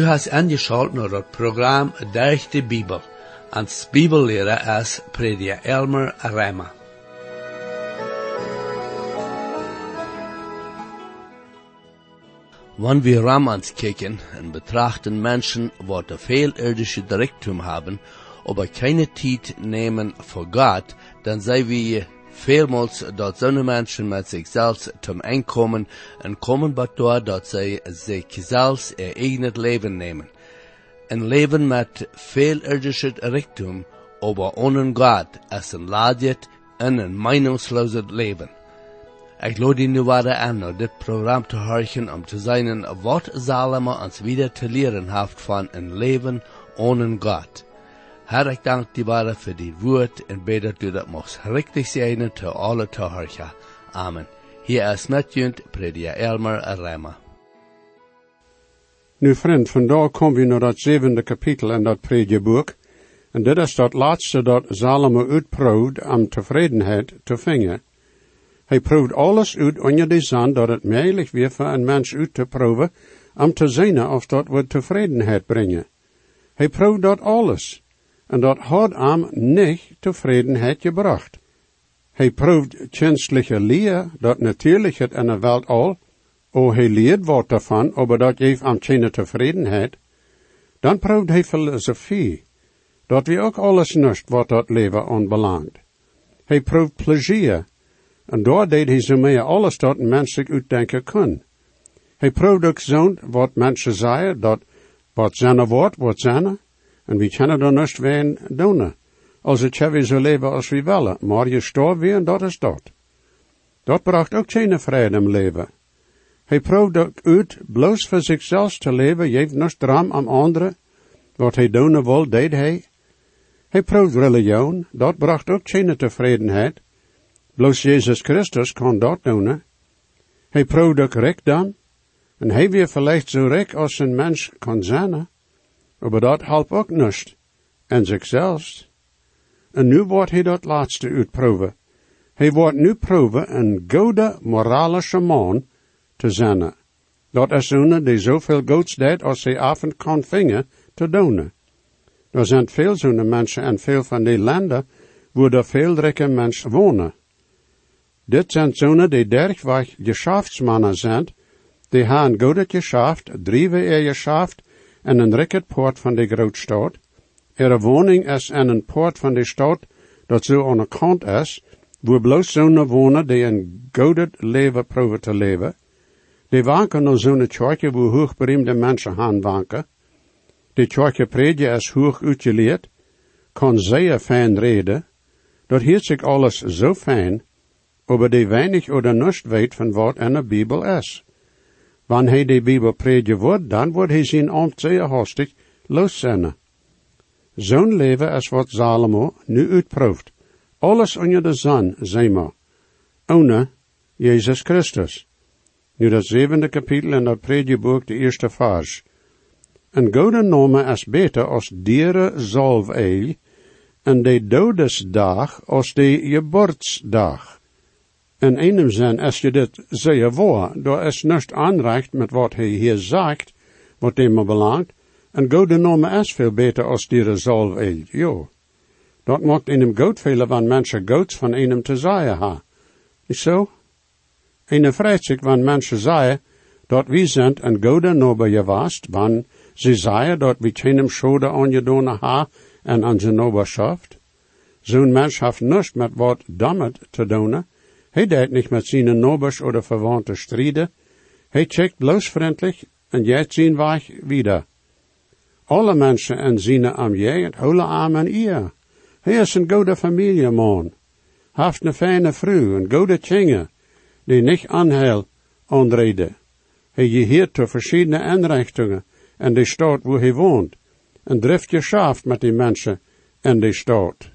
Du hast angeschaut naar het programma Durch de Bibel. Als Bibellehrer is Prediger Elmer Rema. Wenn wir Ramans kicken und betrachten Menschen, die der fehlerdische Direktum haben, aber keine Zeit nehmen für Gott, dann sei wir vielmals dat zo'n mensen met zichzelf zum Einkommen en kommen door dat zij zichzelf ihr eigenes Leben nehmen. Ein Leben mit veel irdischer Richtung, aber ohne Gott, ist ein Ladiet en een meinungsloser Leben. Ik lade nu weiter an, om dit Programm te horchen, om te zijn wat Salomo ons wieder te leren heeft van een leven ohne Gott. Herr, ik dank die Vader voor die woord en bid dat u dat mocht richtig zijn te alle te horchen. Amen. Hier is met junt prediker Elmer Rema. Nu vriend, vandaag komen we naar dat zevende kapitel in dat predieboek. En dit is dat laatste dat Salomo uitproeft om tevredenheid te vingen. Hij proeft alles uit onder de zon dat het mogelijk weer voor een mens uit te proeven om te zien of dat wordt tevredenheid brengen. Hij proeft dat alles. En dat had hem niet tevredenheid gebracht. Hij proeft känstliche leer, dat natuurlijk het in de wereld al, o hij leert wat daarvan, aber dat geeft hem geen tevredenheid. Dan proeft hij filosofie, dat we ook alles nust wat dat leven onbelangt. Hij proeft plezier, en daar deed hij zo meer alles dat een mens zich uitdenken kan. Hij proeft ook zo'n wat mensen zeggen, dat wat zijn woord, wat zijn, en we kunnen dan niet ween doen. Als het we zo leven als we willen, maar je stoort weer en dat is dat. Dat bracht ook geen vrede im leven. Hij proeft ook uit, bloos voor zichzelf te leven, heeft nog dram aan anderen. Wat hij doen wil, deed hij. Hij proeft religion, dat bracht ook geen tevredenheid. Bloos Jezus Christus kon dat doen. Hij proeft ook rijkdom. En hij weer vielleicht zo rijk als een mens kan zijn. Maar dat helpt ook niet. En zichzelf. En nu wordt hij dat laatste uitproeven. Hij wordt nu proeven een goede moralische man te zijn. Dat is een die zoveel goeds deed als hij avond kan vingen te doen. Er zijn veel zo'n mensen en veel van die landen waar er veel rijke mensen wonen. Dit zijn zo'n die dergweg geschäftsmannen zijn, die hebben goede geschaft, drijven ihr geschaft en een ricket poort van de grootstad. Ihre woning is een poort van de stad dat zo kant is, waar bloos zo'n wonen die een goede leven proeven te leven. Die wanken naar zo'n kerkje waar hoogbereimde mensen gaan wanken. De kerkje predje is hoog uitgeleerd, kan zeer fijn reden. Dat hield zich alles zo fijn, aber die weinig oder nichts weet van wat in de Bibel is. Wanneer hij de Bibel predje wordt, dan wordt hij zijn ambt zeer hastig loszenden. Zo'n leven is wat Salomo nu uitproeft. Alles onder de zon, zeg maar. Ohne Jezus Christus. Nu dat zevende kapitel in dat predjeboek, de eerste vers. Een goede nome is beter als dieren zalveil, en de dodesdag als de geboortsdag. In einem zin is je dit zeer waar, daar is niets aanreicht met wat hij hier zegt, wat hem belangt, een goede nome is veel beter als dieren zalveil, jo. Dat maakt in hem goed velen van mensen goods van einem te zeggen ha. Niet zo? Eine vreet zich wanneer mensen zeggen dat wie zijn een goede nobe gewast, wanneer ze zeggen dat we keinem schode aan je doen ha en aan zijn noberschaft. Zo'n mens heeft niets met wat damit te doen. Hij deed niet met zijn nobers oder verwandte strijden. Hij checkt bloos vriendelijk en jet zien weg wieder. Alle mensen en zijn am je, holen aan en ihr. Hij is een goede familieman. Heeft een fijne vrouw, een goede tjinge, die niet aanhel aanreden. Hij geheert tot verschillende inrichtingen in de stad waar hij woont, en drift geschaft met die mensen in de stad.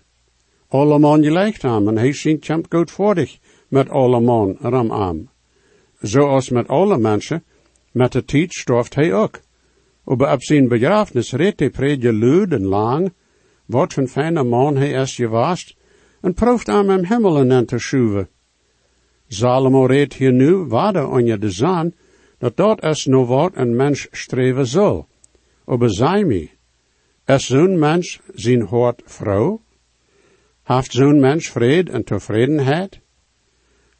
Alle man gelijk en hij ziet champ goed voordig met alle man ram aan. Zoals met alle mensen, met de tijd straft hij ook. Aber op zijn begrafenis redt hij predje luid en lang, wat voor fijne man hij is geweest, en proeft aan hem hemelen in te schuwen. Salomo redt hier nu waarde onder de zon, dat dat is nou wat een mens streven zal. Aber sei mir, is zo'n mens zijn hoort vrouw? Haft zo'n mens vrede en tevredenheid?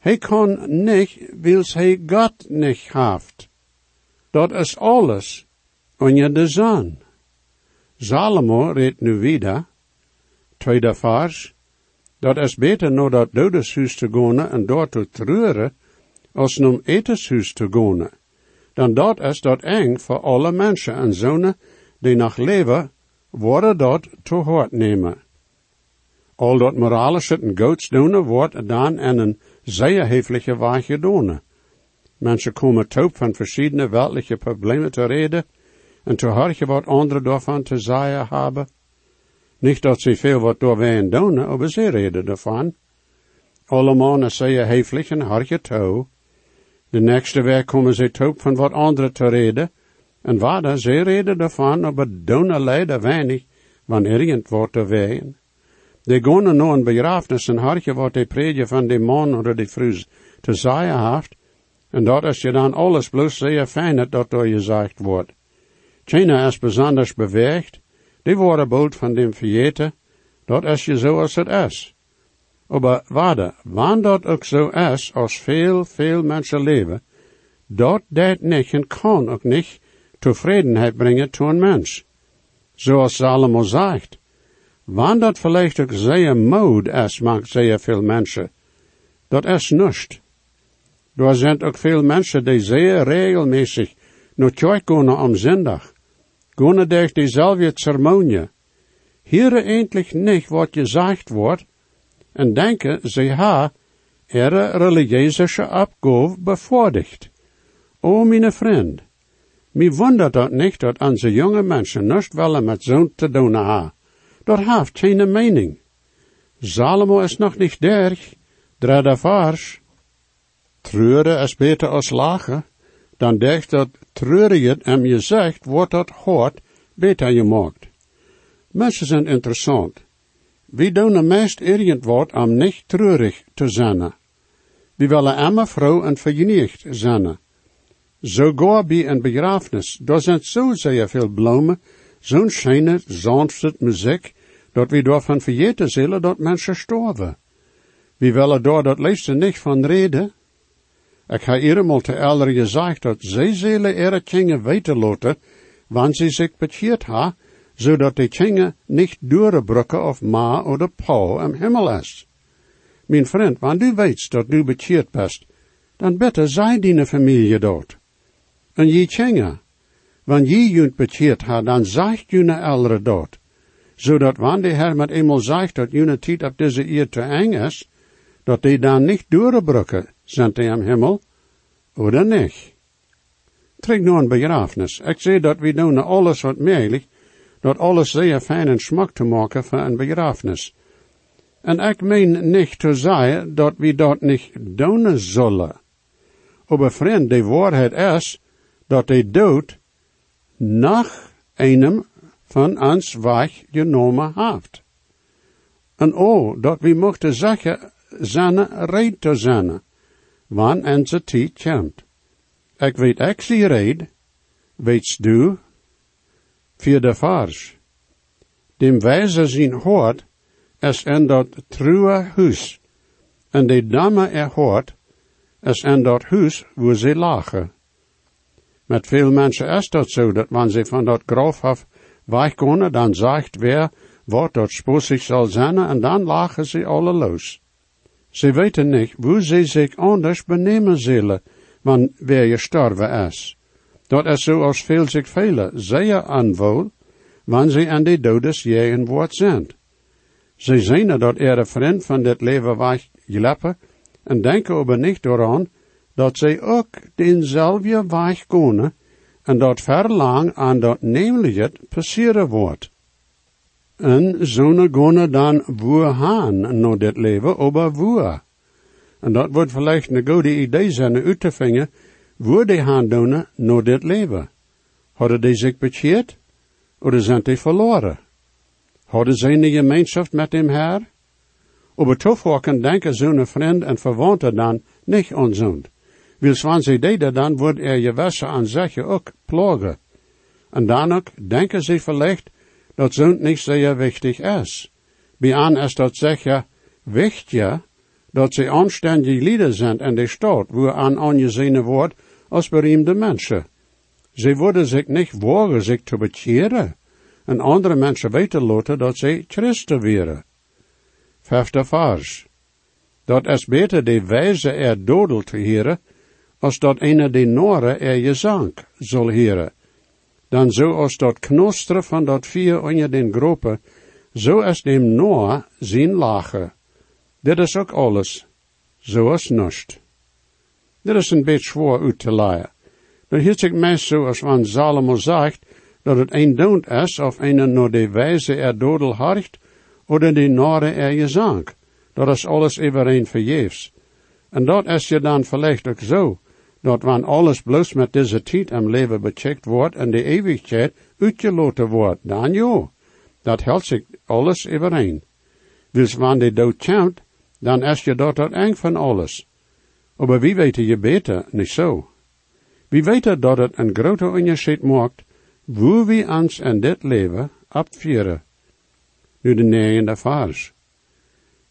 Hij kan niet, wils hij God niet haft. Dat is alles, onder de zon. Salomo redt nu wieder, tweede vers, dat is beter naar dat dodeshuis te gaan en door te treuren, als naar etenshuis te gaan. Dan dat is dat eng voor alle mensen en zonen die nog leven, worden dat te hoort nemen. Al dat moralische en doen wordt dan in een zeer heftige wijze gedaan. Mensen komen top van verschillende weltliche problemen te reden en te horen wat anderen daarvan te zeggen hebben. Niet dat ze veel wat door wij doen, maar ze reden daarvan. Allemaal is zeer heftig en toe. De nächste week komen ze top van wat anderen te reden, en waar ze reden daarvan, maar doen leider weinig, wanneer irgend wordt te ween. De gaan naar een begrafenis en hartje wat de predigen van de man of de vrouw te zeggen heeft, en dat is je dan alles bloos zeer fijn dat door je gezegd wordt. China is besonders beweegt, die worden bood van dem vergeten, dat is je zoals het is. Maar waarde, wanneer dat ook zo is, als veel, veel mensen leven, dat deed niet en kan ook niet tevredenheid brengen tot een mens. Zoals Salomo zegt, wanneer dat vielleicht ook zeer moed is, maakt zeer veel mensen. Dat is niets. Er zijn ook veel mensen die zeer regelmäßig naar kerk gaan om zondag. Gaan durch diezelfde ceremonie. Hier eindelijk niet wat gezegd wordt, en denken ze ha, ihre religieuze opgave bevordert. O, mijn vriend, mi wundert dat niet dat onze jonge mensen niet willen met zo'n te doen ha. Heeft geen mening. Salomo is nog niet derg, derde vers. Treuren is beter als lachen. Dan denkt dat treuren je en je zegt, wordt dat hoort, beter je maakt. Mensen zijn interessant. We doen meest irgendwoord om niet treurig te zijn. We willen immer vrouw en vergenicht zijn. Sogar bij een begrafenis, daar zijn zo zeer veel bloemen, zo'n schijne, sanfte muziek, dat we daarvan vergeten zullen dat mensen sterven. We willen daar dat leeste niet van reden. Ik ga eenmaal te elder gezegd dat zij zullen ihre kinderen weten laten, wanneer ze zich bekeerd ha, zodat de kinderen niet doorbrukken of ma oder pa im Himmel is. Mijn vriend, wanneer du weet dat du bekeerd bent, dan bitte zij die familie dort. En je kinderen, wanneer je junt bekeerd ha, dan zegt je naar eldere dort zodat wanneer de Heer met eenmaal zegt dat jullie tijd op deze eer te eng is, dat die dan niet doorbrukken, zendt hij am Himmel, of niet. Trek nou een begrafenis. Ik zeg dat we doen alles wat mogelijk, dat alles zeer fijn en smak te maken voor een begrafenis. En ik meen niet te zeggen dat we dat niet doen zullen. Maar vriend, de waarheid is dat de dood nach einem van ons genomen heeft. En o, dat we mochten zeggen, zijn reed te zijn, wanneer onze tijd komt. Ik weet ik reed, weetst du, de vers. Dem wijze zijn hoort, is in dat trouwe huis, en de dame er hoort, is in dat huis waar ze lachen. Met veel mensen is dat zo, dat wanneer ze van dat graf af wegkomen, dan zegt wer wat dat spoedig zal zijn, en dan lachen ze alle los. Ze weten niet hoe ze zich anders benemen zullen, wanneer je sterven is. Dat is zoals veel zich velen zeer aanvoel, wanneer ze aan de dodes jegen woord zijn. Ze zien dat er een vriend van dit leven wegleppen, en denken over niet eraan, dat ze ook denzelfde weg kunnen, en dat verlang aan dat namelijk het passeren wordt. En zo'n gaan dan woer haan naar dit leven, over woer. En dat wordt vielleicht een goede idee zijn uit te vingen, woer die haan doen naar dit leven. Hadden die zich bekeerd, of zijn die verloren? Hadden zij een gemeenschap met hem Herr? Aber toevallig denken zo'n vriend en verwante dan niet onzond. Wil zwanzig deden dan wordt er je wassen aan zich ook plagen. En dan ook denken ze vielleicht dat zo'n niet zeer wichtig is. Bij aan is dat zeggen, wichtiger dat ze anständige lieden zijn in de stad, wo aan aangezien wordt als beroemde mensen. Ze worden zich niet wagen zich te bekeren en andere mensen weten laten dat ze christen wären. Vijfde vers. Dat is beter de wijze er dodel te heren, als dat ene de noren er je zank zal heren. Dan zo als dat knosteren van dat vier onder den groepen, zo is dem Noah zijn lachen. Dit is ook alles, zo is nust. Dit is een beetje zwaar uit te leiden. Dan hield zich meest zo als van Salomo zegt, dat het een dood is of een naar de wijze er dodel harcht, oder die er je zank. Dat is alles iedereen vergeefs. En dat is je dan vielleicht ook zo, dat wanneer alles bloos met deze tijd am leven becheckt wordt en de eeuwigheid uitgelaten wordt, dan jo, dat helpt zich alles iedereen. Dus wanneer de dood komt, dan is je dat het eng van alles. Maar wie weet je beter, niet zo. Wie weet dat het een grote onderscheid maakt, wo we ons in dit leven abvieren. Nu de negende vers.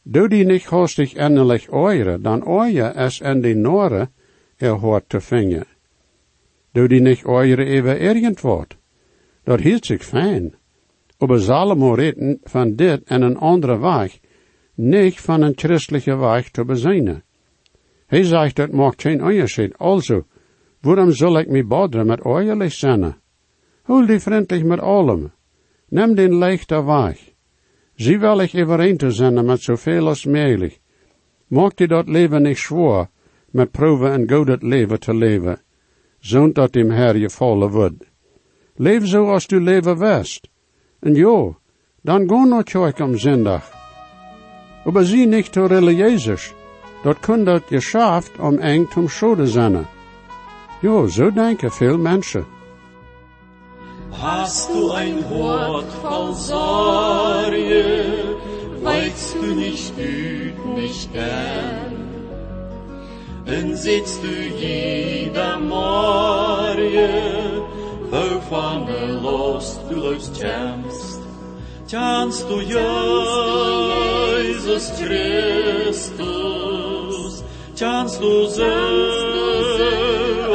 Doe die niet hostig endelijk oire, dan oire is en de noren er hoort te vingen. Doe die niet oire even irgendwoord. Dat hield zich fijn. Aber Salomo reden van dit en een andere weg, niet van een christelijke weg te bezinnen. Hij zegt dat maakt geen onderscheid. Also, waarom zal ik me boderen met oorlijk zijn? Hou die vriendelijk met allem. Neem den leichte weg. Zie wel ik overeen te zijn met zoveel als mogelijk. Maak die dat leven niet zwaar, met proeven en goed het leven te leven, zond dat dem Herr je vallen wordt. Leef zo als du leven west. En jo, dan go naar kerk am zondag. Aber zie niet te religieus. Dat kun dat je schaft om eng zum schode zijn. Jo, zo denken veel mensen. Hast du ein Wort voll Sorge, weißt du nicht übt mich gern. Und sitzt du jeder Morgen, wovon er los du läufst kämpfst, tjanst du Jesus Christus, tjanst du so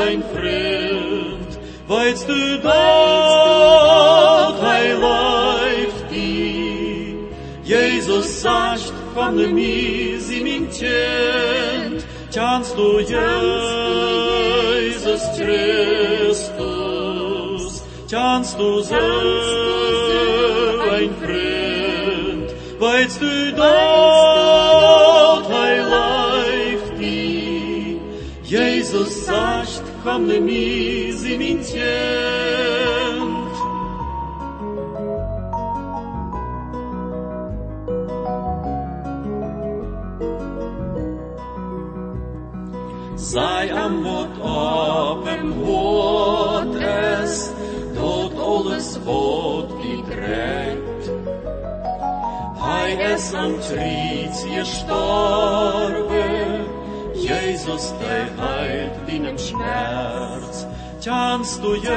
ein Freund, weißt du doch, hij läuft die. Jesus sagt van de mies im intent, tjanst du Jesus Christus, tjanst du so ein Freund, weißt du doch, hij läuft die. Jesus sagt van de mies im alles wordt gekriegt. Hij is am Triez gestorben, Jesus, der heilt deinem Schmerz. Tjanst du Jesus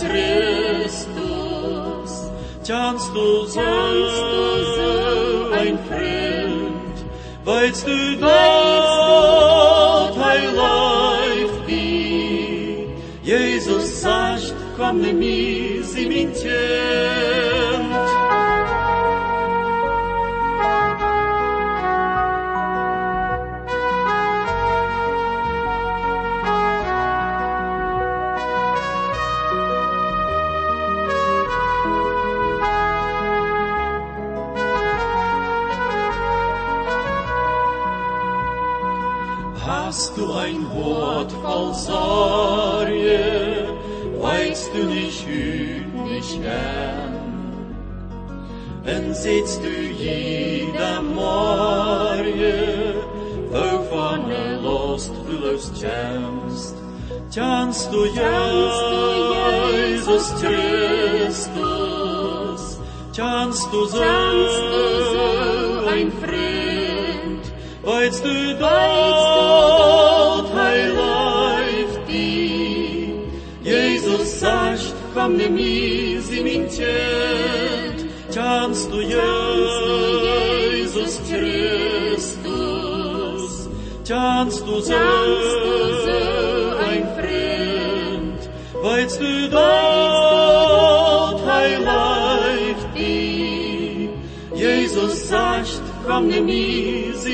Christus, tjanst du so ein Freund, weißt du dort, sagt, komm nimm mich im Intent. Hast du ein Wort voll Sorge, weißt du nicht, hüt mich gern. Wenn sitzt du jeder Morgen, wovon er lost du läufst kämpfst, tjanst du Jesus Christus, tjanst du so ein Freund, weißt du dort, van de mies in mijn tent. Kannst du Jesus Christus, kannst du so ein Freund, weilst du dort heiligt die, Jesus sagt, komm ne mies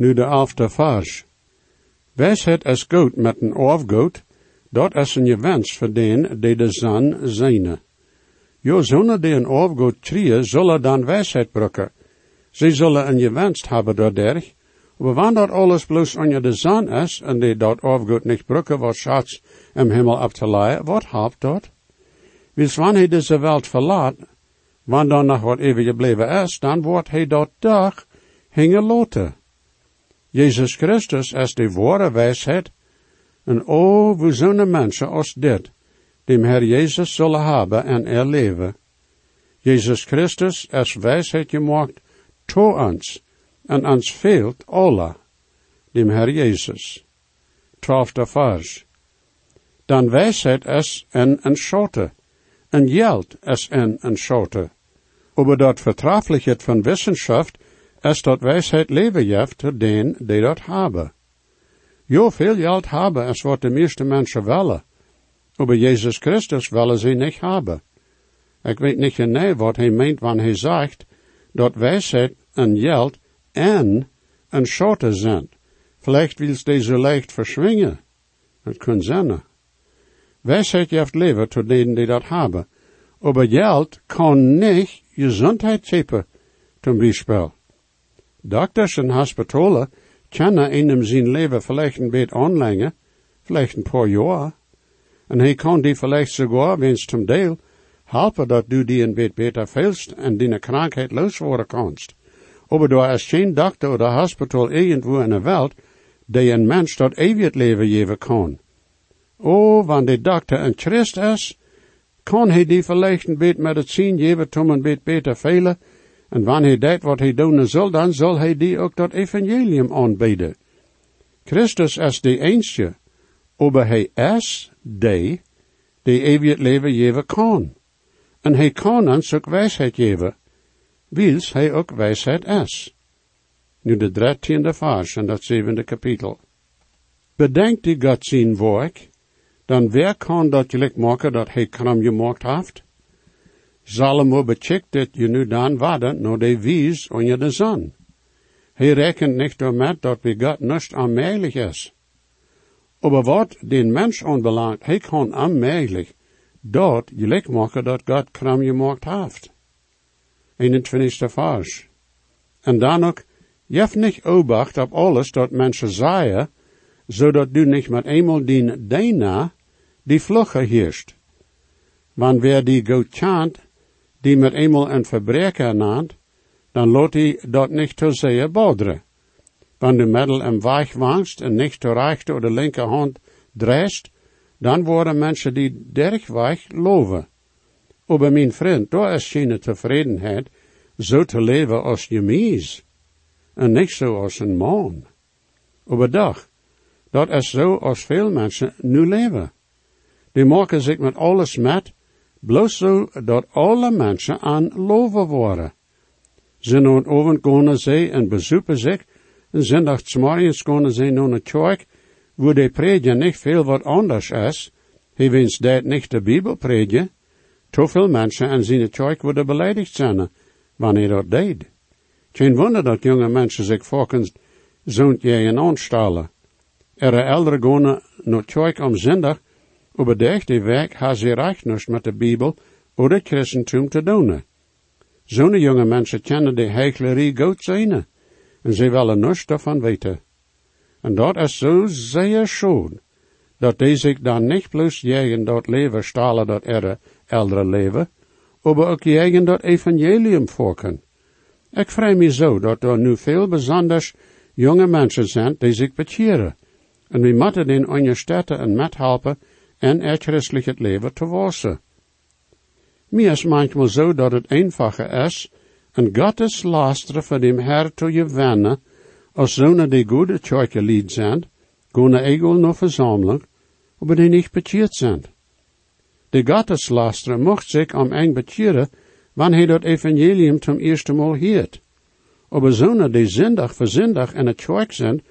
Nu de vers. Wees het as goed met een afgoed, dat is een gewens voor den die de zon zijne. Jo zonder die een afgoed krieën, zullen dan wijsheid brukken. Ze zullen een gewens hebben daarderg, maar wanneer alles bloos onder de zon is, en die dat afgoed niet brukken, wat schatz im hemel op te leien, wat helpt dat? Wils wanneer hij deze wereld verlaat, wanneer dan nog wat even gebleven is, dan wordt hij dat dag hingeloten. Jezus Christus is de ware wijsheid, en o, we zo'n mensen als dit, die Herr Jezus zullen hebben en erleven. Jezus Christus is wijsheid gemaakt to ons, en ons veelt alle, dem Herr Jezus. Twaalfde vers. Dan wijsheid is en een schote, en geld is en een schote. Over dat vertrafelijkheid van wissenschaft is dat wijsheid leven jeft te den die dat hebben. Jo veel geld hebben is wat de meeste mensen willen. Aber Jezus Christus willen ze niet hebben. Ik weet niet genau wat hij meent wanneer hij zegt dat wijsheid en geld en een schote zijn. Vielleicht wil ze zo leicht verschwingen. Het kan zijn. Wijsheid jeft leven tot denen die dat hebben. Aber geld kan niet gezondheid geven, zum Beispiel. Dokters en hospitalen kunnen einem zijn leven vielleicht een beetje aanlengen, vielleicht een paar jaar. En hij kan die vielleicht sogar, wens zum deel, helpen dat du die een beetje beter veelst en die krankheid losworden kannst. Aber du is geen dokter oder hospital irgendwo in de wereld, die een mens dat eeuwig leven geven kan. Oh, wanneer de dokter een Christ is, kan hij die vielleicht een beetje medicijn geven, om een beetje beter velen, en wanneer hij deed wat hij doen zal, dan zal hij die ook dat evangelium aanbieden. Christus is de eentje, aber hij is de, die eeuwig leven geven kan. En hij kan ons ook wijsheid geven, wils hij ook wijsheid is. Nu de dertiende vers en dat zevende kapitel. Bedenk die God zijn werk, dan wer kan dat gelijk maken dat hij kram gemaakt heeft? Salomo becheckt dat je nu dan waden no de wies onder de zon. Hij rekent niet damit dat bij God nicht onmogelijk is. Aber wat den mens aanbelangt, hij kan onmogelijk dat gelijk maken dat God kram gemaakt heeft. 21. vers. En dan ook, jef niet obacht op alles dat mensen zeien, zodat du niet met eenmaal dien daarna die vlugge heerst. Want wer die goed chant, die met eenmaal een verbreker naant, dan lot hij dat niet te zeer boderen. Wanneer du middel en weich wangst en niet de rechte of de linkerhand dreist, dan worden mensen die derg weich loven. Aber mijn vriend, daar is geen tevredenheid, zo te leven als je mies, en niet zo als een man. Aber dag, dat is zo als veel mensen nu leven. Die maken zich met alles met, bloos zo dat alle mensen aan loven worden. Naar avond gaan ze en bezoeken zich, en zondagsmorgens gaan ze naar een kerk, wo de predigen niet veel wat anders is, hij wens dat niet de Bibel predigen, te veel mensen aan zijn kerk worden beledigd zijn, wanneer dat deed. Geen wonder dat jonge mensen zich volgens zo'n jij aanstellen. Er eldere gaan naar kerk om zondag, over de echte weg ha ze recht niets met de Bibel het christentum te doen. Zo'n jonge mensen kennen de heichlerie goed zijn, en ze willen niets daarvan weten. En dat is zo zeer schoon, dat die zich dan niet plus jagen dat leven stalen dat er eldere leven, maar ook jagen dat evangelium volken. Ik vrees me zo dat er nu veel bijzonders jonge mensen zijn die zich bekeren. En we moeten in onze steden en met helpen en het christelijk leven te wassen. Mir is manchmal zo dat het eenvoudiger is, een Gottes luisteren voor dem Herr te gewinnen, Als zonen die goede Kirchenlied zijn, gaan egel naar verzameling, aber die niet bekeerd zijn. De Gotteslaster mocht zich om eng bekeren, wanneer hij dat evangelium zum eerste Mal hiert. Aber zonen die zindig voor zindig in het kerk zijn,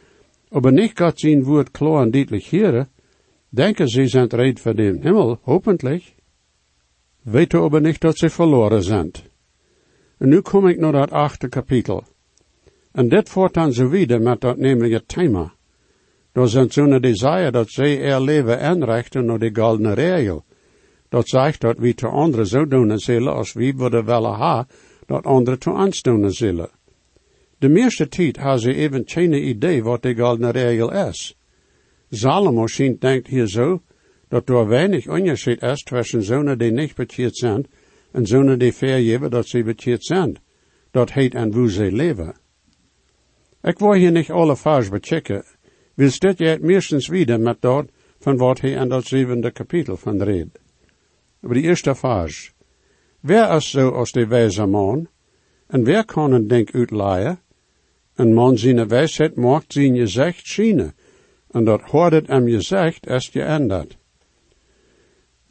aber niet Gott zijn woord klar en duidelijk hieren, denken ze zijn red voor den Himmel, hoffentlich. Weten aber niet dat ze verloren zijn. En nu kom ik naar dat achte kapitel. En dit voort dan zo wieder met dat nemelijke thema. Daar zijn zo'n desire dat zij er leven aanrechten naar de goldene regel. Dat zegt dat we te anderen zo doen zullen als we willen willen ha, dat anderen te ons doen zullen. De meeste tijd hebben ze even geen idee wat de goldene regel is. Salomo schijnt denkt hier zo, dat er weinig onderscheid is tussen zonen die niet bekeerd zijn en zonen die vergeven dat ze bekeerd zijn. Dat heet en hoe ze leven. Ik wil hier niet alle vers bechecken. Wil stit je het meestens wieder met dat van wat hij in dat zevende kapitel van redt. Aber die eerste vers. Wer is zo als de wijze man? En wer kan een denk uitleien? Een man zijn wijsheid maakt zijn gezicht schienen. En dat hoort het hem gezegd, is geändert.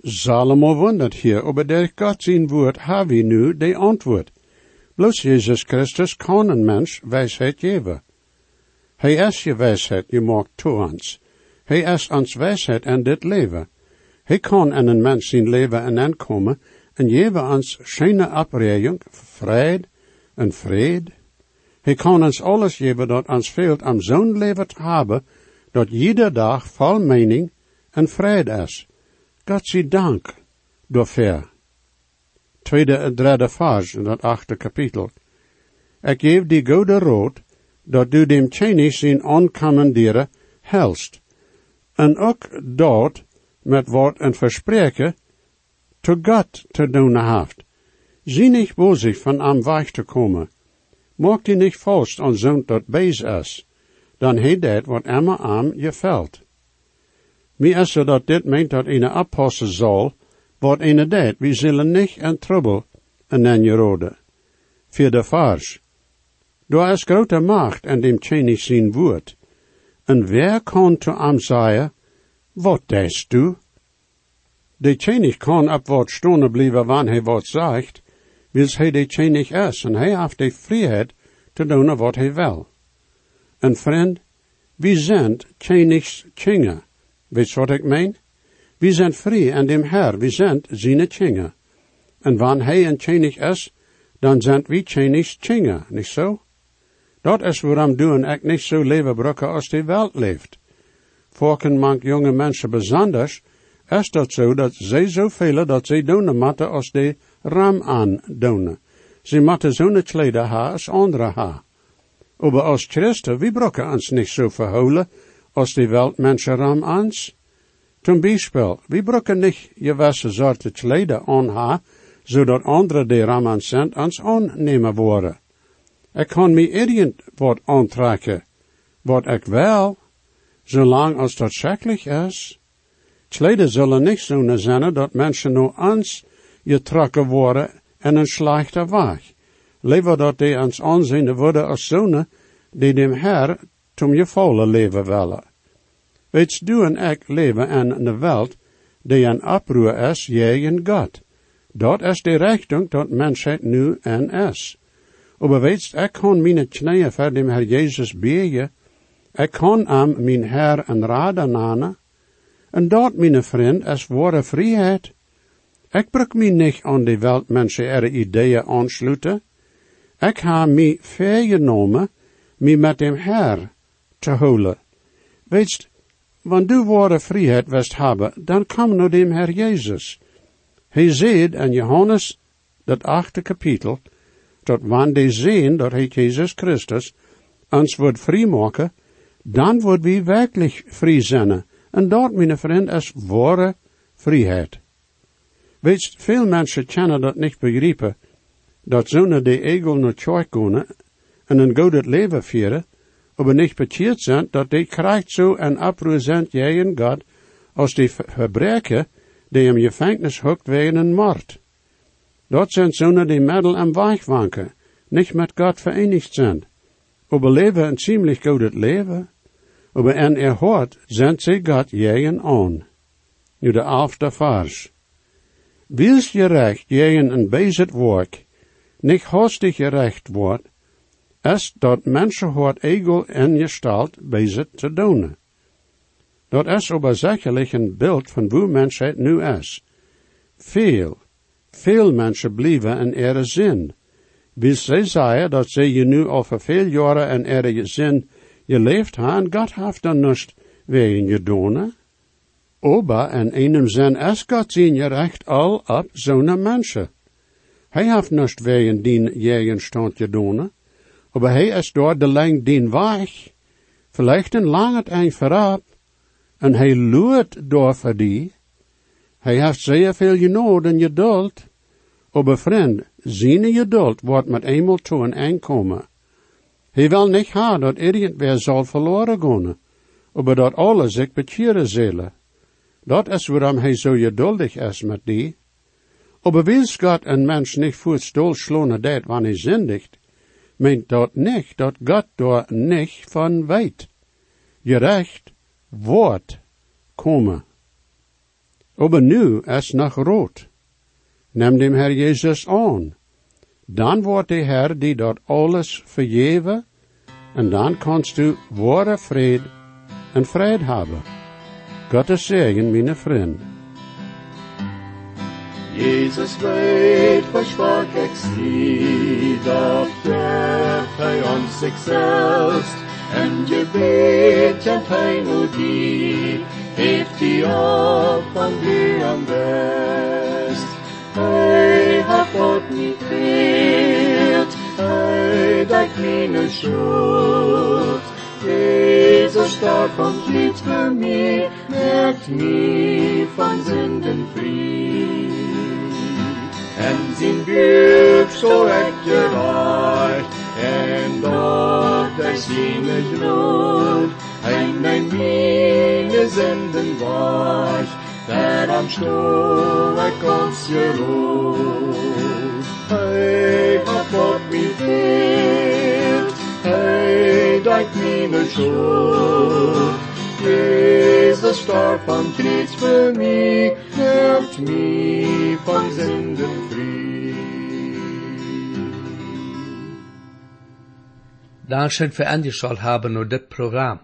Salomo wundert hier, aber der Gott zijn woord have we nu de antwoord. Bloos Jezus Christus kan een mens wijsheid geven. Hij is je wijsheid, je maakt toe ons. Hij is ons wijsheid en dit leven. Hij kan in een mens zijn leven en aankomen en geven ons schöne afreiding, vrede en vrede. Hij kan ons alles geven dat ons veelt om zo'n leven te hebben, dat ieder dag vol mening en vrede is. God zij dank daarvoor. Tweede en derde vers in dat achte kapitel. Ik geef die goede rood, dat du dem Chinese zijn oncommanderen helst. En ook dat met wat een verspreken te God te doen haft. Zie niet bozig van am weg te komen. Maak die niet vast aan zo'n dat bees is. Dan heet dat wat immer am gefällt. Mij is zo dat dit meent dat een apostel zal, wat een dat, we zullen niet in trouble en dan je rode. Vierde vers. Door is grote macht en dem tjenig zijn woord. En wer kan te am zeggen, wat deest du? De tjenig kan op wat stonen blijven wanneer hij wat zegt, wils hij de tjenig is en hij heeft de vrijheid te doen wat hij wil. En vriend, we zijn tjenigs tjinger. Weet wat ik meen? We zijn vrij en dem Herr, we zijn zijn tjinger. En wanneer hij een tjenig is, dan zijn we tjenigs tjinger, niet zo? Dat is waarom du en ik niet zo leven brokken als die welt leeft. Volken mank jonge mensen besonders, is dat zo dat zij zoveel dat zij doen moeten als de ram aan doen. Ze moeten zo'n kleden ha als andere ha. Aber als Christen, we brokken ons niet zo verholen als die weltmensen ram ans. Zum Beispiel, we brokken niet gewisse soorten kleden aan ha, zodat andere die ram aan zijn, ons aannemen worden. Ik kan me irgend wat aantrekken, wat ik wil, zolang als dat schrikkelijk is. Kleden zullen niet zo zijn dat mensen nu ons getrokken worden en een slechte weg. Liever dat die ons aanzien worden als zonen die dem Herr je volle leven willen. Weet du en ik leven in een wereld die een oproer is en God. Dat is de richting dat mensheid nu en is. Aber weetst, ik kan mijn knieën voor dem Herr Jezus begen. Ik kan am mijn Herr en raden nanen. En dat, mijn vriend, is ware vrijheid. Ik bruk mij niet aan de weltmensen ihre ideeën aansluiten. Ik ha mij vergenomen, mij met dem Herr te houden. Weetst, wanneer du ware vrijheid west hebben, dan kom naar dem Herr Jezus. Hij zei in Johannes, dat achte kapitel, dat wanneer die zien dat hij Jezus Christus ons wordt vrijmaken, dan wordt we werkelijk vrij zijn. En dat, mijn vriend, is ware vrijheid. Weet veel mensen kennen dat niet begrijpen, dat zonen die egel naar kerk gaan en een goed leven vieren, aber niet bekeerd zijn, dat die krijgt zo een oproer zijn jij God, als die verbreker die hem gevangenis hoekt wegen een moord. Dat zijn zonen die middel am Weich wanken, nicht mit Gott vereinigt sind. aber leven een ziemlich gutes leven. Aber en er hoort, zendt zij God jeen aan. Nu de elfde vers. Wils je recht jeen een bezet woord, niet hastig je recht wordt, es dat mensen hoort egel en gestalt bezet te doen. Dat is oberzekerlich een beeld van hoe mensheid nu is. Veel, veel mensen blijven in ere zin. Wie zij zeggen dat zij je nu over veel jaren in ere zin geleefd hebben, God heeft dan niet wegen je doen. Ober en einem zin is God je recht al op zo'n mensen. Hij heeft niet wegen dien jegen stand je doen, maar hij is door de lang dien weg. Vielleicht een lang het eind voorop, en hij luurt door voor die. Hij heeft zeer veel genood en geduld. Maar vriend, zijn geduld wordt met eenmaal toe een aankomen. Hij wil niet ha dat irgendwer zal verloren gaan, maar dat alle zich bekeren zullen. Dat is waarom hij zo geduldig is met die. Aber wils Gott een mens niet voor stol slonen deed wanneer zindigt, meint dat niet dat God door niet van weet. Gerecht wordt komen. Aber nu is nog rood. Neem dem Herr Jezus aan. Dan wordt de Herr die dat alles vergeven, en dan kannst u ware vrede en vrede hebben. Gottes zegen, mijn vriend. Jesus weet versprach ik zie, dat geeft hij ons zichzelf, en weet kent hij nu die, heeft die op van wie am best. Hij hat God niet veert, hij dat mijn schuld. Jezus starb und litt für mich, merkt mich von Sünden frei. En zijn buik zo echt gereicht, en dort er seine Blut, ein mein meine Sünden wasch, der am Stuhl er kommst geruht. Hey, hat Gott mich wehrt, hey, dein meine Schuld. Jesus starb am Kreuz für mich, mich von Sünden frei. Dankeschön für angeschaut haben und das Programm.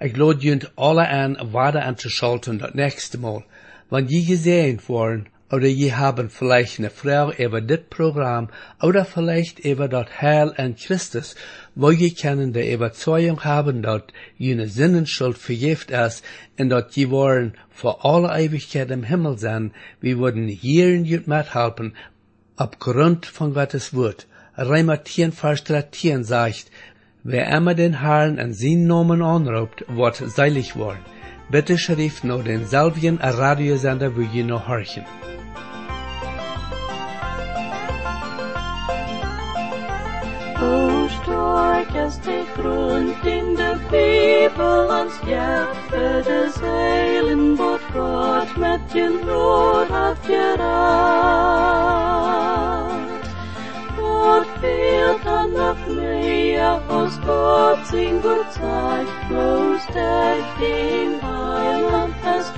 Ich lade junt alle an, weiter anzuschalten das nächste Mal. Wenn je gesehen worden, oder je haben vielleicht eine Frage über das Programm, oder vielleicht über das Heil an Christus, wo je können die Überzeugung haben, dass jene Sinnenschuld vergift ist, und dass je wollen vor aller Ewigkeit im Himmel sein, wir würden hier in jut mithelfen, aufgrund von Gottes Wort. Reimer 10, Vers 13 sagt, Wer immer den Herrn an seinen Namen anruft, wird seilig worden. Bitte schrift nur den selben Radiosender, wo ihr noch horchen. kerstdijk groent in de Bevelands. Ja, de zeilen wordt God met je brood afgeraakt. dan fehlt dann noch mehr aus Gott in my land as der den Heiland fest